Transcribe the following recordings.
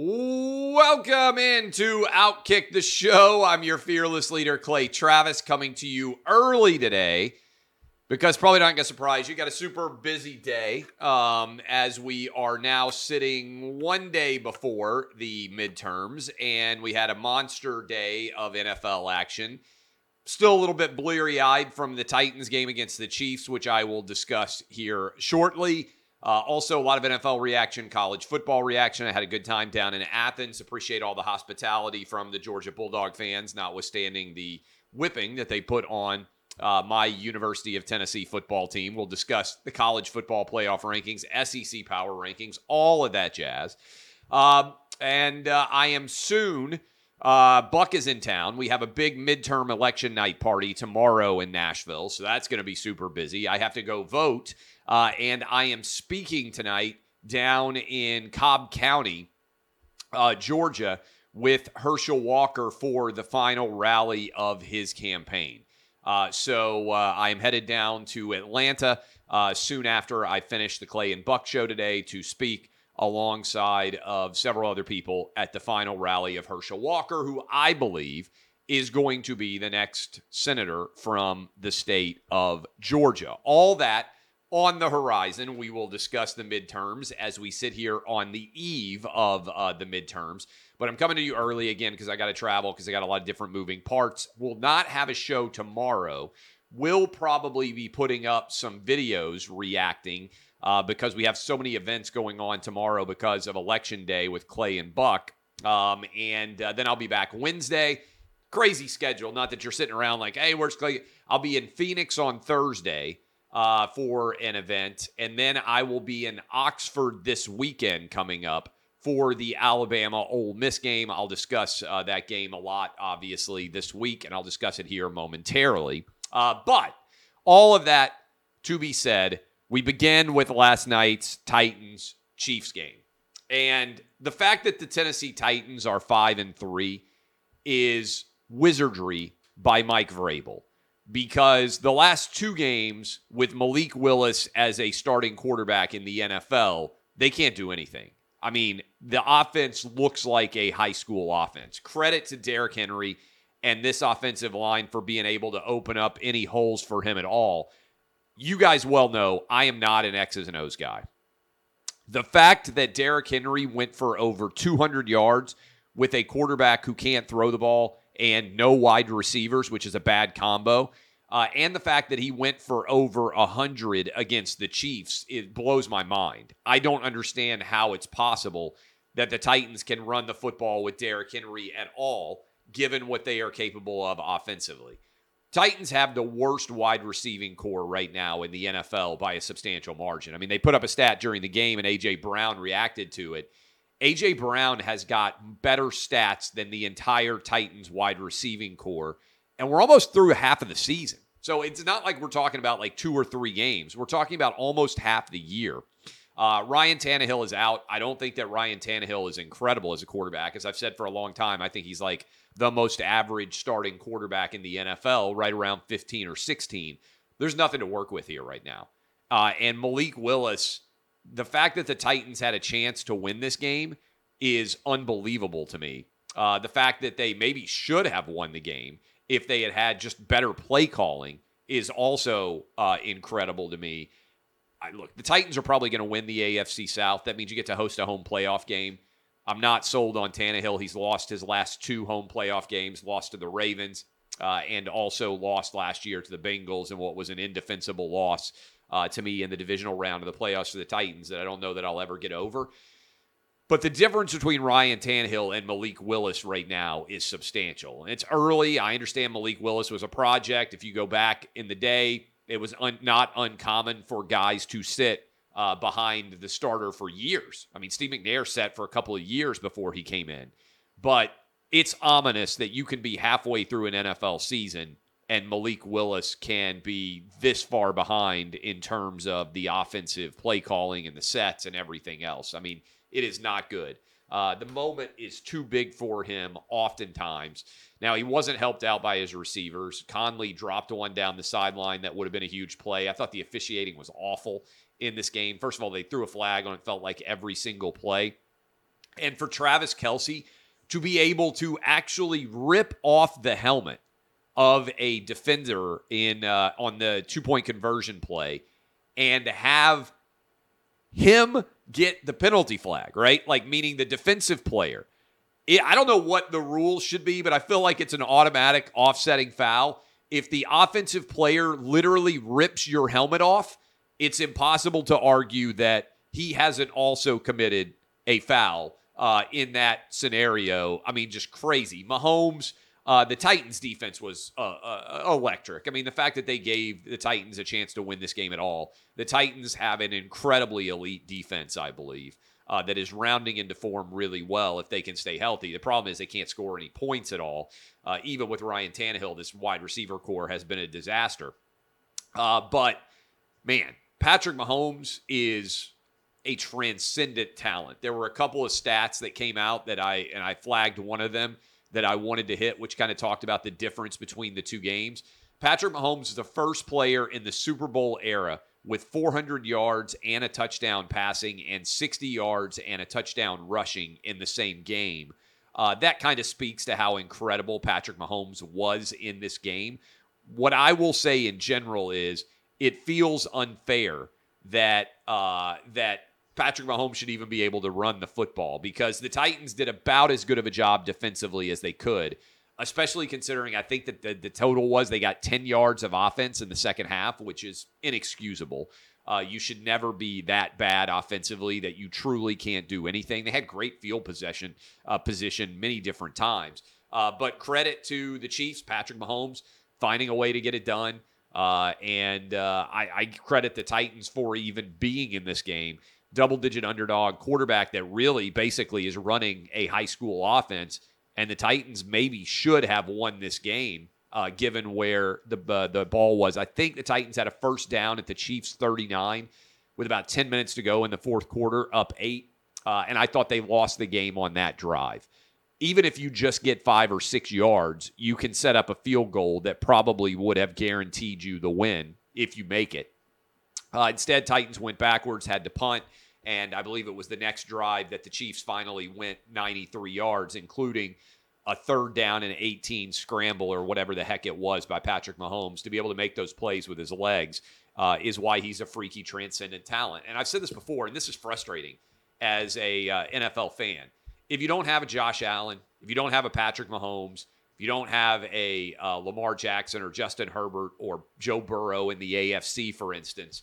Welcome into Outkick the Show. I'm your fearless leader, Clay Travis, coming to you early today because probably not going to surprise you. Got a super busy day um, as we are now sitting one day before the midterms, and we had a monster day of NFL action. Still a little bit bleary eyed from the Titans game against the Chiefs, which I will discuss here shortly. Uh, also, a lot of NFL reaction, college football reaction. I had a good time down in Athens. Appreciate all the hospitality from the Georgia Bulldog fans, notwithstanding the whipping that they put on uh, my University of Tennessee football team. We'll discuss the college football playoff rankings, SEC power rankings, all of that jazz. Um, and uh, I am soon. Uh, Buck is in town. We have a big midterm election night party tomorrow in Nashville, so that's going to be super busy. I have to go vote uh, and I am speaking tonight down in Cobb County, uh, Georgia, with Herschel Walker for the final rally of his campaign. Uh, so uh, I am headed down to Atlanta uh, soon after I finish the Clay and Buck show today to speak alongside of several other people at the final rally of Herschel Walker, who I believe is going to be the next senator from the state of Georgia. All that on the horizon. We will discuss the midterms as we sit here on the eve of uh, the midterms. But I'm coming to you early again because I got to travel because I got a lot of different moving parts. We'll not have a show tomorrow. We'll probably be putting up some videos reacting uh, because we have so many events going on tomorrow because of Election Day with Clay and Buck. Um, and uh, then I'll be back Wednesday. Crazy schedule. Not that you're sitting around like, hey, where's Clay? I'll be in Phoenix on Thursday uh, for an event. And then I will be in Oxford this weekend coming up for the Alabama Ole Miss game. I'll discuss uh, that game a lot, obviously, this week, and I'll discuss it here momentarily. Uh, but all of that to be said, we begin with last night's Titans Chiefs game. And the fact that the Tennessee Titans are five and three is wizardry by Mike Vrabel because the last two games with Malik Willis as a starting quarterback in the NFL, they can't do anything. I mean, the offense looks like a high school offense. Credit to Derrick Henry and this offensive line for being able to open up any holes for him at all. You guys well know I am not an X's and O's guy. The fact that Derrick Henry went for over 200 yards with a quarterback who can't throw the ball and no wide receivers, which is a bad combo. Uh, and the fact that he went for over 100 against the Chiefs, it blows my mind. I don't understand how it's possible that the Titans can run the football with Derrick Henry at all, given what they are capable of offensively. Titans have the worst wide receiving corps right now in the NFL by a substantial margin. I mean, they put up a stat during the game, and A.J. Brown reacted to it. A.J. Brown has got better stats than the entire Titans wide receiving corps, and we're almost through half of the season. So it's not like we're talking about like two or three games. We're talking about almost half the year. Uh, Ryan Tannehill is out. I don't think that Ryan Tannehill is incredible as a quarterback. As I've said for a long time, I think he's like the most average starting quarterback in the NFL, right around 15 or 16. There's nothing to work with here right now. Uh, and Malik Willis the fact that the Titans had a chance to win this game is unbelievable to me. Uh, the fact that they maybe should have won the game if they had had just better play calling is also uh, incredible to me. I, look, the Titans are probably going to win the AFC South. That means you get to host a home playoff game. I'm not sold on Tannehill. He's lost his last two home playoff games, lost to the Ravens, uh, and also lost last year to the Bengals in what was an indefensible loss uh, to me in the divisional round of the playoffs for the Titans that I don't know that I'll ever get over. But the difference between Ryan Tannehill and Malik Willis right now is substantial. It's early. I understand Malik Willis was a project. If you go back in the day, it was un- not uncommon for guys to sit uh, behind the starter for years. I mean, Steve McNair sat for a couple of years before he came in, but it's ominous that you can be halfway through an NFL season and Malik Willis can be this far behind in terms of the offensive play calling and the sets and everything else. I mean, it is not good. Uh, the moment is too big for him oftentimes. Now, he wasn't helped out by his receivers. Conley dropped one down the sideline that would have been a huge play. I thought the officiating was awful in this game. First of all, they threw a flag on it, felt like every single play. And for Travis Kelce to be able to actually rip off the helmet of a defender in uh, on the two point conversion play and have him get the penalty flag, right? Like meaning the defensive player. It, I don't know what the rules should be, but I feel like it's an automatic offsetting foul. If the offensive player literally rips your helmet off, it's impossible to argue that he hasn't also committed a foul uh, in that scenario. I mean, just crazy. Mahomes uh, the Titans' defense was uh, uh, electric. I mean, the fact that they gave the Titans a chance to win this game at all. The Titans have an incredibly elite defense, I believe, uh, that is rounding into form really well if they can stay healthy. The problem is they can't score any points at all. Uh, even with Ryan Tannehill, this wide receiver corps has been a disaster. Uh, but man, Patrick Mahomes is a transcendent talent. There were a couple of stats that came out that I and I flagged one of them that I wanted to hit, which kind of talked about the difference between the two games. Patrick Mahomes is the first player in the Super Bowl era with 400 yards and a touchdown passing and 60 yards and a touchdown rushing in the same game. Uh, that kind of speaks to how incredible Patrick Mahomes was in this game. What I will say in general is it feels unfair that uh, that Patrick Mahomes should even be able to run the football because the Titans did about as good of a job defensively as they could, especially considering I think that the, the total was they got 10 yards of offense in the second half, which is inexcusable. Uh, you should never be that bad offensively that you truly can't do anything. They had great field possession uh, position many different times. Uh, but credit to the Chiefs, Patrick Mahomes, finding a way to get it done. Uh, and uh, I, I credit the Titans for even being in this game double digit underdog quarterback that really basically is running a high school offense. And the Titans maybe should have won this game uh, given where the, uh, the ball was. I think the Titans had a first down at the Chiefs 39 with about 10 minutes to go in the fourth quarter, up eight. Uh, and I thought they lost the game on that drive. Even if you just get five or six yards, you can set up a field goal that probably would have guaranteed you the win if you make it. Uh, instead, Titans went backwards, had to punt, and I believe it was the next drive that the Chiefs finally went 93 yards, including a third down and 18 scramble or whatever the heck it was by Patrick Mahomes to be able to make those plays with his legs uh, is why he's a freaky transcendent talent. And I've said this before, and this is frustrating as a uh, NFL fan. If you don't have a Josh Allen, if you don't have a Patrick Mahomes, if you don't have a uh, Lamar Jackson or Justin Herbert or Joe Burrow in the AFC, for instance,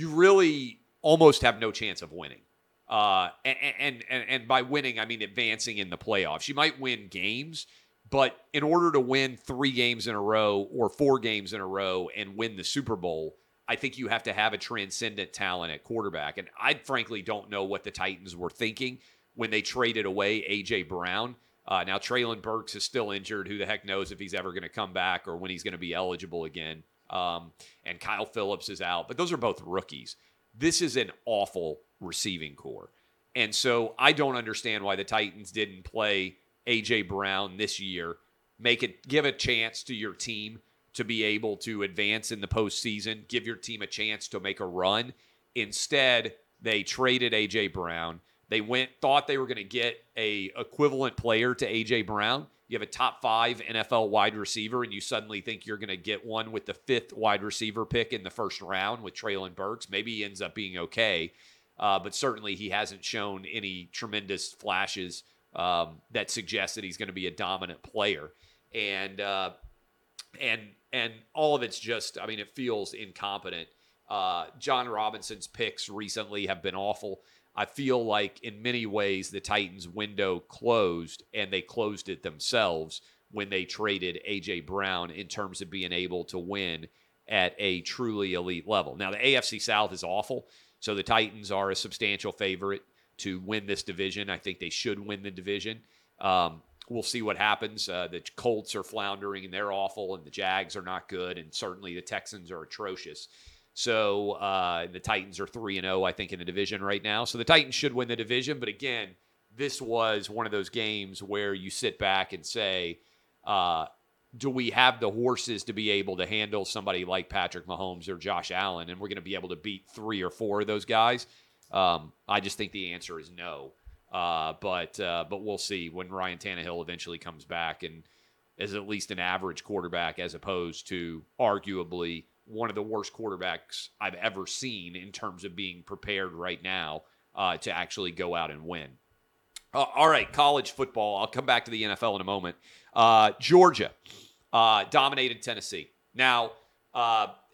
you really almost have no chance of winning. Uh, and, and, and, by winning, I mean advancing in the playoffs. You might win games, but in order to win three games in a row or four games in a row and win the Super Bowl, I think you have to have a transcendent talent at quarterback. And I frankly don't know what the Titans were thinking when they traded away A.J. Brown. Uh, now, Treylon Burks is still injured. Who the heck knows if he's ever going to come back or when he's going to be eligible again. Um, and Kyle Phillips is out, but those are both rookies. This is an awful receiving corps. And so I don't understand why the Titans didn't play AJ Brown this year. Make it give a chance to your team to be able to advance in the postseason, give your team a chance to make a run. Instead, they traded AJ Brown. They went thought they were going to get a equivalent player to AJ Brown you have a top five NFL wide receiver, and you suddenly think you're going to get one with the fifth wide receiver pick in the first round with Treylon Burks. Maybe he ends up being okay, uh, but certainly he hasn't shown any tremendous flashes um, that suggest that he's going to be a dominant player. And uh, and and all of it's just, I mean, it feels incompetent. Uh, Jon Robinson's picks recently have been awful. I feel like in many ways the Titans window closed and they closed it themselves when they traded AJ Brown in terms of being able to win at a truly elite level. Now the AFC South is awful. So the Titans are a substantial favorite to win this division. I think they should win the division. Um, we'll see what happens. Uh, the Colts are floundering and they're awful, and the Jags are not good, and certainly the Texans are atrocious. So uh, the Titans are three and zero, I think, in the division right now. So the Titans should win the division. But again, this was one of those games where you sit back and say, uh, "Do we have the horses to be able to handle somebody like Patrick Mahomes or Josh Allen?" And we're going to be able to beat three or four of those guys. Um, I just think the answer is no. Uh, but uh, but we'll see when Ryan Tannehill eventually comes back and is at least an average quarterback as opposed to arguably one of the worst quarterbacks I've ever seen in terms of being prepared right now uh, to actually go out and win. Uh, all right, college football. I'll come back to the NFL in a moment. Uh, Georgia uh, dominated Tennessee. Now,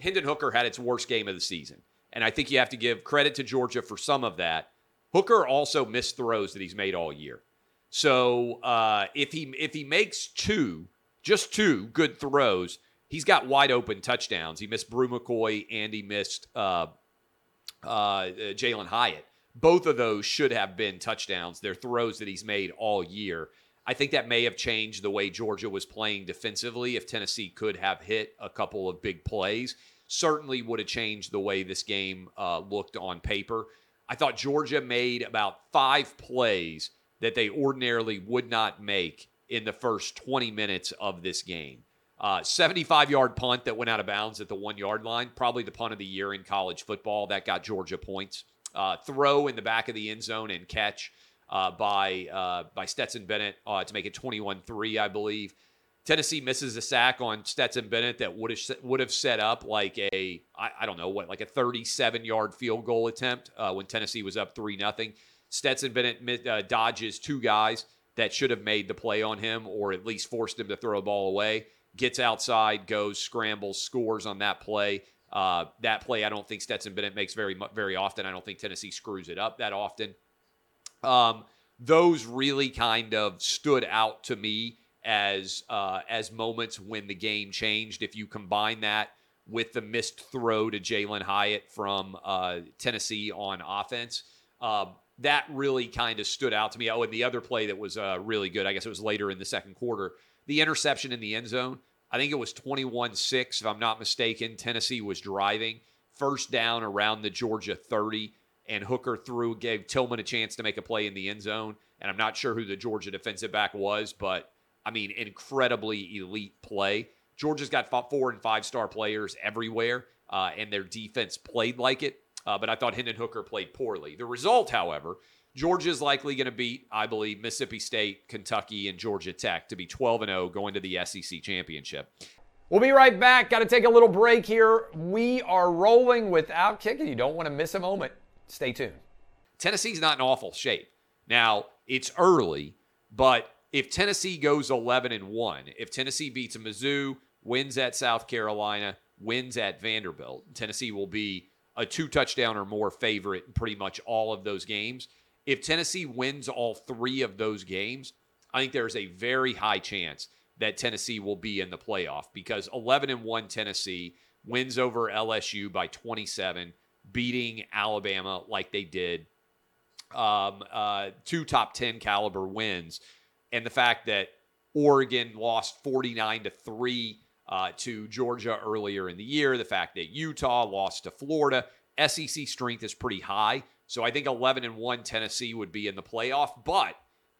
Hendon Hooker had its worst game of the season. And I think you have to give credit to Georgia for some of that. Hooker also missed throws that he's made all year. So uh, if he if he makes two, just two good throws, he's got wide open touchdowns. He missed Bru McCoy and he missed uh, uh, Jalin Hyatt. Both of those should have been touchdowns. They're throws that he's made all year. I think that may have changed the way Georgia was playing defensively. If Tennessee could have hit a couple of big plays, certainly would have changed the way this game uh, looked on paper. I thought Georgia made about five plays that they ordinarily would not make in the first 20 minutes of this game. Uh, 75 yard punt that went out of bounds at the one yard line, probably the punt of the year in college football. That got Georgia points. Uh, throw in the back of the end zone and catch uh, by uh, by Stetson Bennett uh, to make it 21 3, I believe. Tennessee misses a sack on Stetson Bennett that would have would have set up like a I, I don't know what like a 37 yard field goal attempt uh, when Tennessee was up three nothing. Stetson Bennett dodges two guys that should have made the play on him or at least forced him to throw a ball away. Gets outside, goes, scrambles, scores on that play. Uh, that play, I don't think Stetson Bennett makes very very often. I don't think Tennessee screws it up that often. Um, those really kind of stood out to me as uh, as moments when the game changed. If you combine that with the missed throw to Jalin Hyatt from uh, Tennessee on offense, uh, that really kind of stood out to me. Oh, and the other play that was uh, really good, I guess it was later in the second quarter, the interception in the end zone. I think it was 21 6, if I'm not mistaken. Tennessee was driving first down around the Georgia 30, and Hooker threw, gave Tillman a chance to make a play in the end zone. And I'm not sure who the Georgia defensive back was, but I mean, incredibly elite play. Georgia's got four and five star players everywhere, uh, and their defense played like it. Uh, but I thought Hendon Hooker played poorly. The result, however, Georgia is likely going to beat, I believe, Mississippi State, Kentucky, and Georgia Tech to be 12 and 0 going to the SEC championship. We'll be right back. Got to take a little break here. We are rolling without kicking. you don't want to miss a moment. Stay tuned. Tennessee's not in awful shape. Now, it's early, but if Tennessee goes 11 and 1, if Tennessee beats Mizzou, wins at South Carolina, wins at Vanderbilt, Tennessee will be a two touchdown or more favorite in pretty much all of those games. If Tennessee wins all three of those games, I think there's a very high chance that Tennessee will be in the playoff because 11 and 1 Tennessee wins over LSU by 27, beating Alabama like they did. Um, uh, two top 10 caliber wins and the fact that Oregon lost 49 to 3 uh, to Georgia earlier in the year, the fact that Utah lost to Florida, SEC strength is pretty high. So I think 11 and 1 Tennessee would be in the playoff, but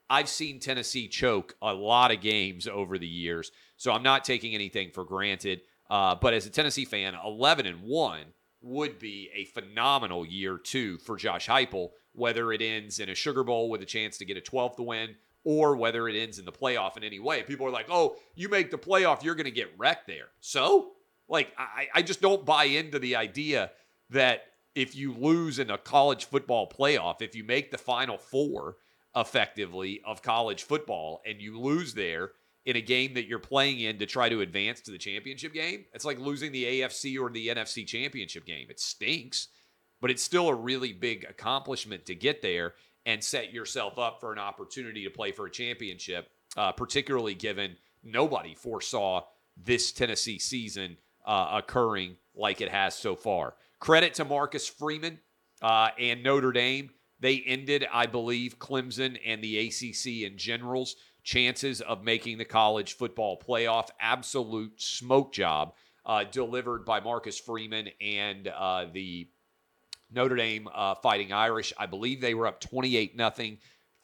I've seen Tennessee choke a lot of games over the years. So I'm not taking anything for granted. Uh, but as a Tennessee fan, 11 and 1 would be a phenomenal year too for Josh Heupel, whether it ends in a Sugar Bowl with a chance to get a 12th win or whether it ends in the playoff in any way. People are like, oh, you make the playoff, you're going to get wrecked there. So, like, I, I just don't buy into the idea that if you lose in a college football playoff, if you make the final four effectively of college football and you lose there in a game that you're playing in to try to advance to the championship game, it's like losing the AFC or the NFC championship game. It stinks, but it's still a really big accomplishment to get there and set yourself up for an opportunity to play for a championship, uh, particularly given nobody foresaw this Tennessee season uh, occurring like it has so far. Credit to Marcus Freeman. uh, and Notre Dame. They ended, I believe, Clemson and the ACC in general's chances of making the college football playoff. Absolute smoke job uh, delivered by Marcus Freeman and uh, the Notre Dame uh, Fighting Irish. I believe they were up 28 nothing,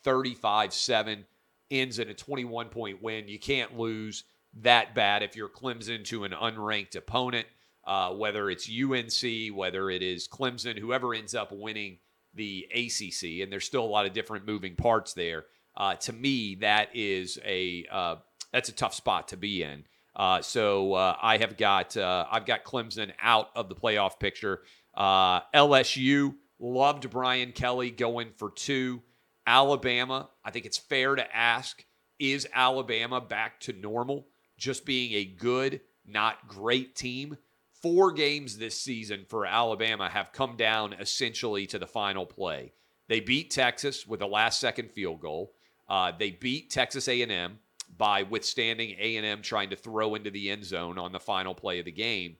35 7, ends in a 21 point win. You can't lose that bad if you're Clemson to an unranked opponent, uh, whether it's UNC, whether it is Clemson, whoever ends up winning the ACC. And there's still a lot of different moving parts there. Uh, to me, that is a uh, that's a tough spot to be in. Uh, so uh, I have got uh, I've got Clemson out of the playoff picture. LSU loved Brian Kelly going for two. Alabama, I think it's fair to ask: Is Alabama back to normal? Just being a good, not great team. Four games this season for Alabama have come down essentially to the final play. They beat Texas with a last-second field goal. Uh, they beat Texas A&M by withstanding A&M trying to throw into the end zone on the final play of the game.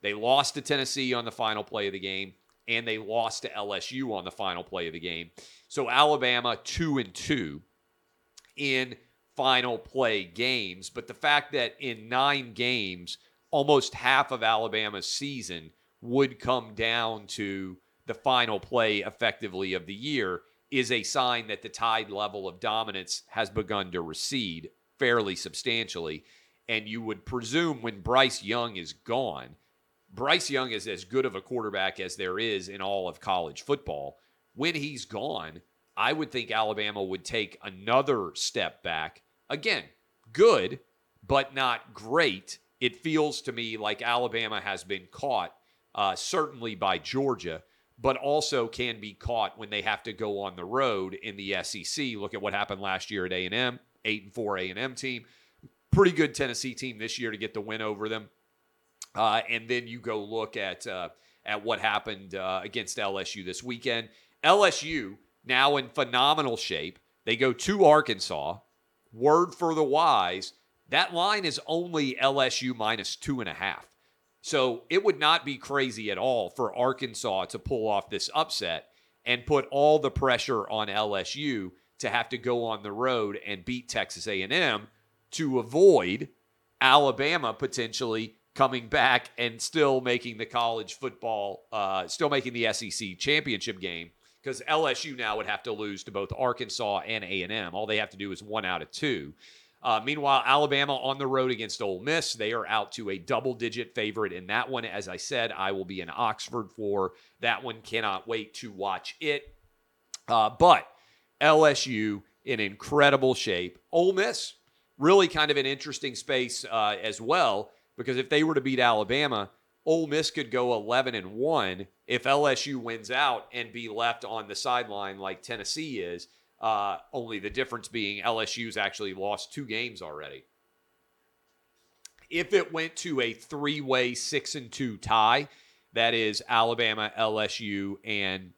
They lost to Tennessee on the final play of the game, and they lost to LSU on the final play of the game. So Alabama two and two in final play games. But the fact that in nine games, almost half of Alabama's season would come down to the final play effectively of the year is a sign that the tide level of dominance has begun to recede fairly substantially. And you would presume when Bryce Young is gone, Bryce Young is as good of a quarterback as there is in all of college football. When he's gone, I would think Alabama would take another step back. Again, good, but not great. It feels to me like Alabama has been caught, uh, certainly by Georgia, but also can be caught when they have to go on the road in the SEC. Look at what happened last year at A&M, 8 and 4 A&M team. Pretty good Tennessee team this year to get the win over them. Uh, and then you go look at uh, at what happened uh, against LSU this weekend. LSU now in phenomenal shape. They go to Arkansas. Word for the wise, that line is only LSU minus two and a half. So it would not be crazy at all for Arkansas to pull off this upset and put all the pressure on LSU to have to go on the road and beat Texas A&M to avoid Alabama potentially coming back and still making the college football, uh, still making the SEC championship game because LSU now would have to lose to both Arkansas and A&M. All they have to do is one out of two. Uh, meanwhile, Alabama on the road against Ole Miss, they are out to a double-digit favorite in that one. As I said, I will be in Oxford for that one. Cannot wait to watch it. Uh, but LSU in incredible shape. Ole Miss really kind of an interesting space uh, as well because if they were to beat Alabama, Ole Miss could go 11 and 1 if LSU wins out and be left on the sideline like Tennessee is. Uh, only the difference being LSU's actually lost two games already. If it went to a three way six and two tie, that is Alabama, LSU, and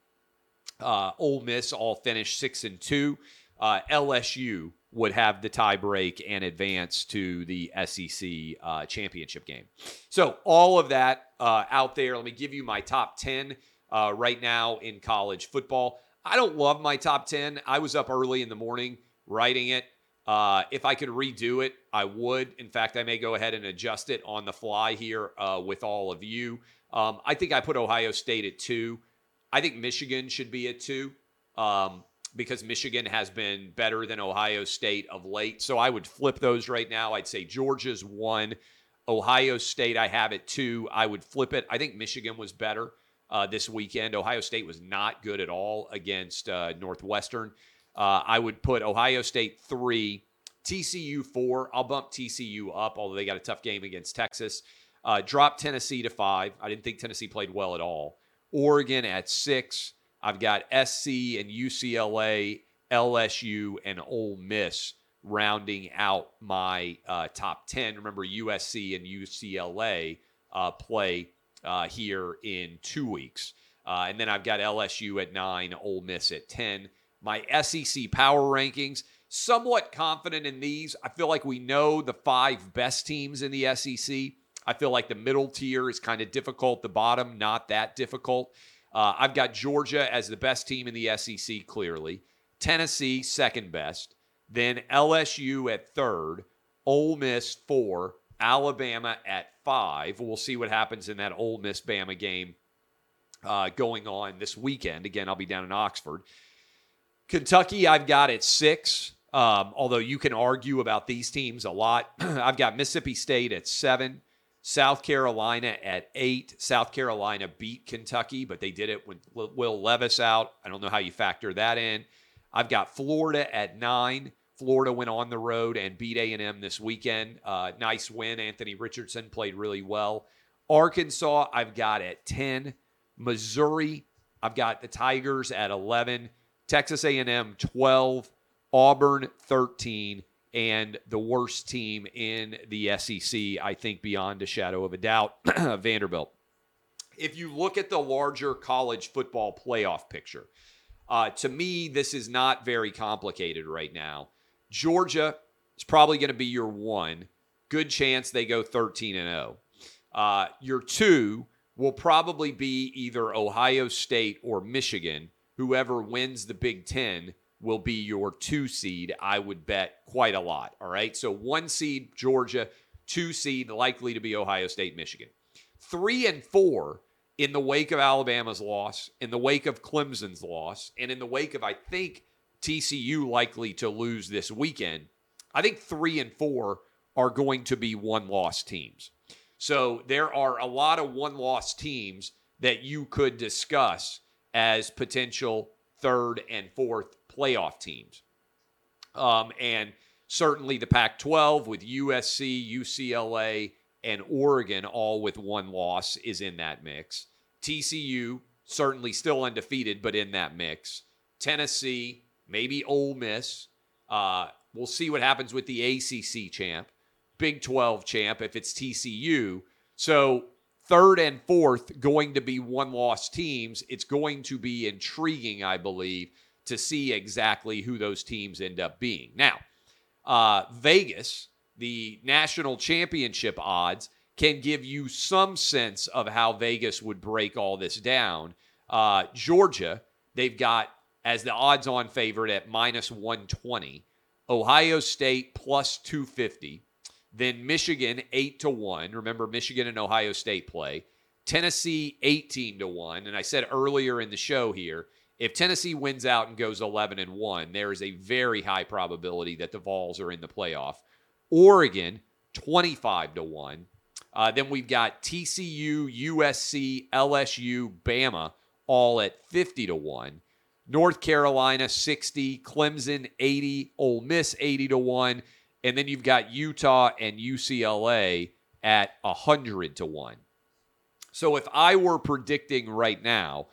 uh, Ole Miss all finished six and two. Uh, LSU would have the tie break and advance to the SEC uh, championship game. So, all of that uh, out there. Let me give you my top 10 uh, right now in college football. I don't love my top 10. I was up early in the morning writing it. Uh, if I could redo it, I would. In fact, I may go ahead and adjust it on the fly here uh, with all of you. Um, I think I put Ohio State at two. I think Michigan should be at two. Um, because Michigan has been better than Ohio State of late. So I would flip those right now. I'd say Georgia's one. Ohio State, I have it two. I would flip it. I think Michigan was better uh, this weekend. Ohio State was not good at all against uh, Northwestern. Uh, I would put Ohio State three, TCU four. I'll bump TCU up, although they got a tough game against Texas. Uh, drop Tennessee to five. I didn't think Tennessee played well at all. Oregon at six. I've got SC and UCLA, LSU, and Ole Miss rounding out my uh, top 10. Remember, USC and UCLA uh, play uh, here in two weeks. Uh, and then I've got LSU at nine, Ole Miss at 10. My SEC power rankings, somewhat confident in these. I feel like we know the five best teams in the SEC. I feel like the middle tier is kind of difficult, the bottom, not that difficult. Uh, I've got Georgia as the best team in the SEC, clearly. Tennessee, second best. Then LSU at third. Ole Miss, four. Alabama at five. We'll see what happens in that Ole Miss Bama game uh, going on this weekend. Again, I'll be down in Oxford. Kentucky, I've got at six. Um, although you can argue about these teams a lot. I've got Mississippi State at seven, South Carolina at eight. South Carolina beat Kentucky, but they did it with Will Levis out. I don't know how you factor that in. I've got Florida at nine. Florida went on the road and beat A&M this weekend. Uh, nice win. Anthony Richardson played really well. Arkansas, I've got at 10. Missouri, I've got the Tigers at 11. Texas A&M 12. Auburn 13 and the worst team in the SEC, I think, beyond a shadow of a doubt, Vanderbilt. If you look at the larger college football playoff picture, uh, to me, this is not very complicated right now. Georgia is probably going to be your one. Good chance they go 13 and 0. Uh, your two will probably be either Ohio State or Michigan. Whoever wins the Big Ten will be your two seed, I would bet quite a lot. All right. So one seed, Georgia, two seed, likely to be Ohio State, Michigan. Three and four in the wake of Alabama's loss, in the wake of Clemson's loss, and in the wake of, I think, TCU likely to lose this weekend. I think three and four are going to be one loss teams. So there are a lot of one loss teams that you could discuss as potential third and fourth playoff teams. Um, and certainly the Pac 12 with USC, UCLA, and Oregon all with one loss is in that mix. TCU, certainly still undefeated, but in that mix. Tennessee, maybe Ole Miss. Uh, we'll see what happens with the ACC champ, Big 12 champ if it's TCU. So, third and fourth going to be one loss teams. It's going to be intriguing, I believe, to see exactly who those teams end up being. Now, uh, Vegas, the national championship odds, can give you some sense of how Vegas would break all this down. Uh, Georgia, they've got as the odds on favorite at minus 120. Ohio State plus 250. Then Michigan 8 to 1. Remember, Michigan and Ohio State play. Tennessee 18 to 1. And I said earlier in the show here, if Tennessee wins out and goes 11 and 1, there is a very high probability that the Vols are in the playoff. Oregon, 25 to 1. Uh, then we've got TCU, USC, LSU, Bama, all at 50 to 1. North Carolina, 60. Clemson, 80. Ole Miss, 80 to 1. And then you've got Utah and UCLA at 100 to 1. So if I were predicting right now,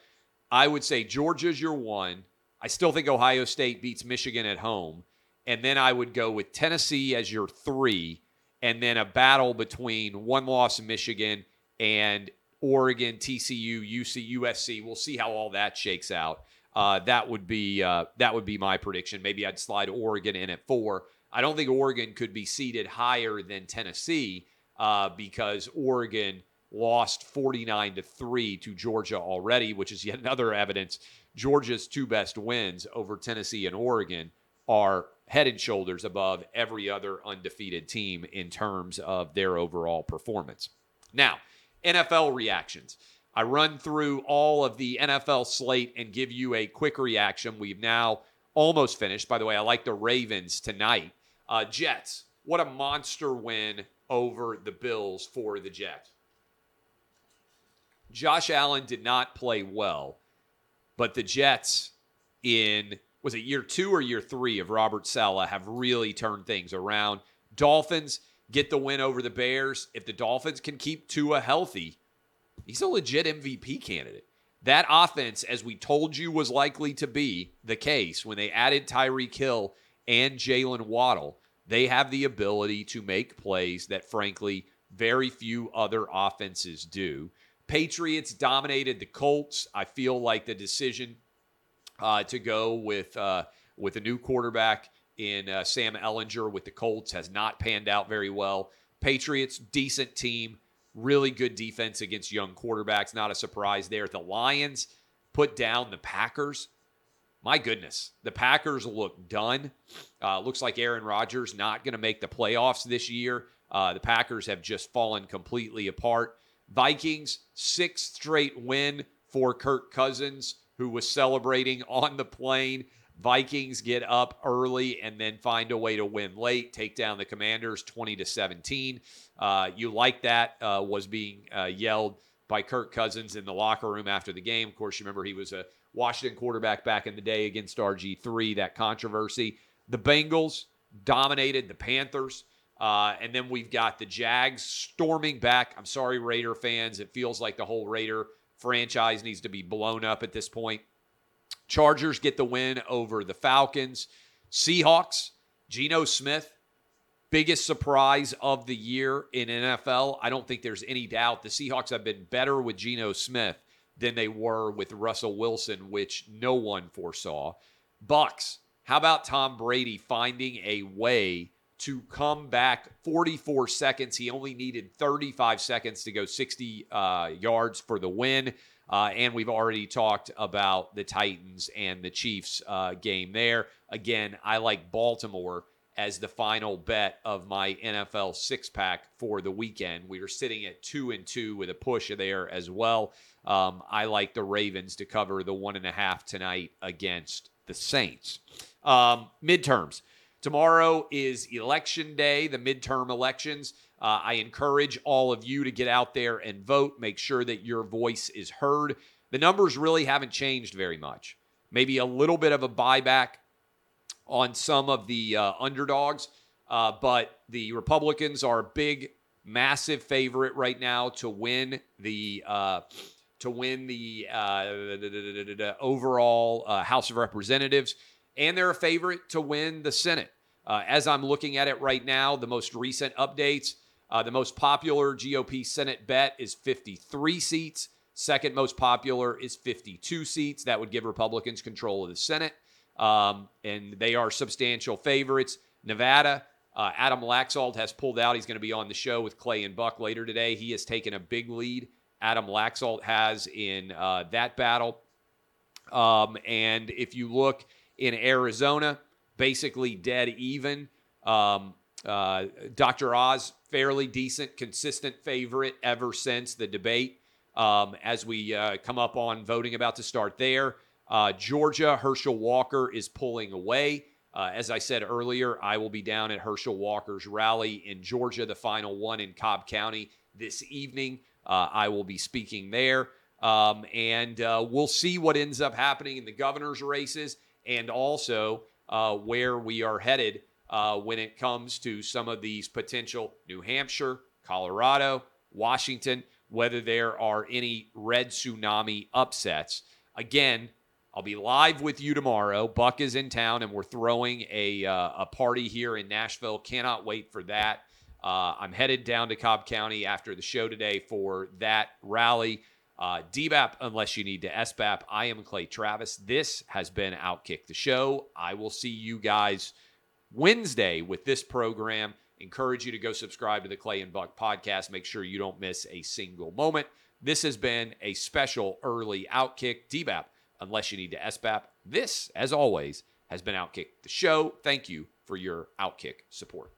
I would say Georgia's your one. I still think Ohio State beats Michigan at home. And then I would go with Tennessee as your three, and then a battle between one loss Michigan and Oregon, TCU, UC, USC. We'll see how all that shakes out. Uh, that would be uh, that would be my prediction. Maybe I'd slide Oregon in at four. I don't think Oregon could be seated higher than Tennessee uh, because Oregon lost 49 to 3 to Georgia already, which is yet another evidence Georgia's two best wins over Tennessee and Oregon are head and shoulders above every other undefeated team in terms of their overall performance. Now, NFL reactions. I run through all of the NFL slate and give you a quick reaction. We've now almost finished. By the way, I like the Ravens tonight. Uh, Jets, what a monster win over the Bills for the Jets. Josh Allen did not play well, but the Jets in was it year two or year three of Robert Saleh have really turned things around. Dolphins get the win over the Bears. If the Dolphins can keep Tua healthy, he's a legit MVP candidate. That offense, as we told you, was likely to be the case when they added Tyreek Hill and Jaylen Waddle. They have the ability to make plays that, frankly, very few other offenses do. Patriots dominated the Colts. I feel like the decision uh, to go with uh, with a new quarterback in uh, Sam Ehlinger with the Colts has not panned out very well. Patriots decent team, really good defense against young quarterbacks. Not a surprise there. The Lions put down the Packers. My goodness, the Packers look done. Uh, looks like Aaron Rodgers not going to make the playoffs this year. Uh, the Packers have just fallen completely apart. Vikings, sixth straight win for Kirk Cousins, who was celebrating on the plane. Vikings get up early and then find a way to win late, take down the Commanders 20 to 17. Uh, you like that uh, was being uh, yelled by Kirk Cousins in the locker room after the game. Of course, you remember he was a Washington quarterback back in the day against RG3, that controversy. The Bengals dominated the Panthers. Uh, and then we've got the Jags storming back. I'm sorry, Raider fans. It feels like the whole Raider franchise needs to be blown up at this point. Chargers get the win over the Falcons. Seahawks, Geno Smith, biggest surprise of the year in NFL. I don't think there's any doubt the Seahawks have been better with Geno Smith than they were with Russell Wilson, which no one foresaw. Bucks, how about Tom Brady finding a way to come back 44 seconds? He only needed 35 seconds to go 60 uh, yards for the win. Uh, and we've already talked about the Titans and the Chiefs uh, game there. Again, I like Baltimore as the final bet of my NFL six pack for the weekend. We are sitting at two and two with a push there as well. Um, I like the Ravens to cover the one and a half tonight against the Saints. Um, midterms. Tomorrow is election day, the midterm elections. Uh, I encourage all of you to get out there and vote. Make sure that your voice is heard. The numbers really haven't changed very much. Maybe a little bit of a buyback on some of the uh, underdogs, uh, but the Republicans are a big, massive favorite right now to win the uh, to win the, uh, overall uh, House of Representatives, and they're a favorite to win the Senate. Uh, as I'm looking at it right now, the most recent updates, uh, the most popular GOP Senate bet is 53 seats. Second most popular is 52 seats. That would give Republicans control of the Senate. Um, and they are substantial favorites. Nevada, uh, Adam Laxalt has pulled out. He's going to be on the show with Clay and Buck later today. He has taken a big lead. Adam Laxalt has in uh, that battle. Um, and if you look in Arizona, basically dead even. Um, uh, Dr. Oz, fairly decent, consistent favorite ever since the debate. Um, as we uh, come up on voting about to start there, uh, Georgia, Herschel Walker is pulling away. Uh, as I said earlier, I will be down at Herschel Walker's rally in Georgia, the final one in Cobb County this evening. Uh, I will be speaking there. Um, and uh, we'll see what ends up happening in the governor's races and also uh, where we are headed uh, when it comes to some of these potential New Hampshire, Colorado, Washington, whether there are any red tsunami upsets. Again, I'll be live with you tomorrow. Buck is in town, and we're throwing a, uh, a party here in Nashville. Cannot wait for that. Uh, I'm headed down to Cobb County after the show today for that rally. Uh, DBAP, unless you need to SBAP. I am Clay Travis. This has been Outkick the Show. I will see you guys Wednesday with this program. Encourage you to go subscribe to the Clay and Buck podcast. Make sure you don't miss a single moment. This has been a special early Outkick DBAP, unless you need to SBAP. This, as always, has been Outkick the Show. Thank you for your Outkick support.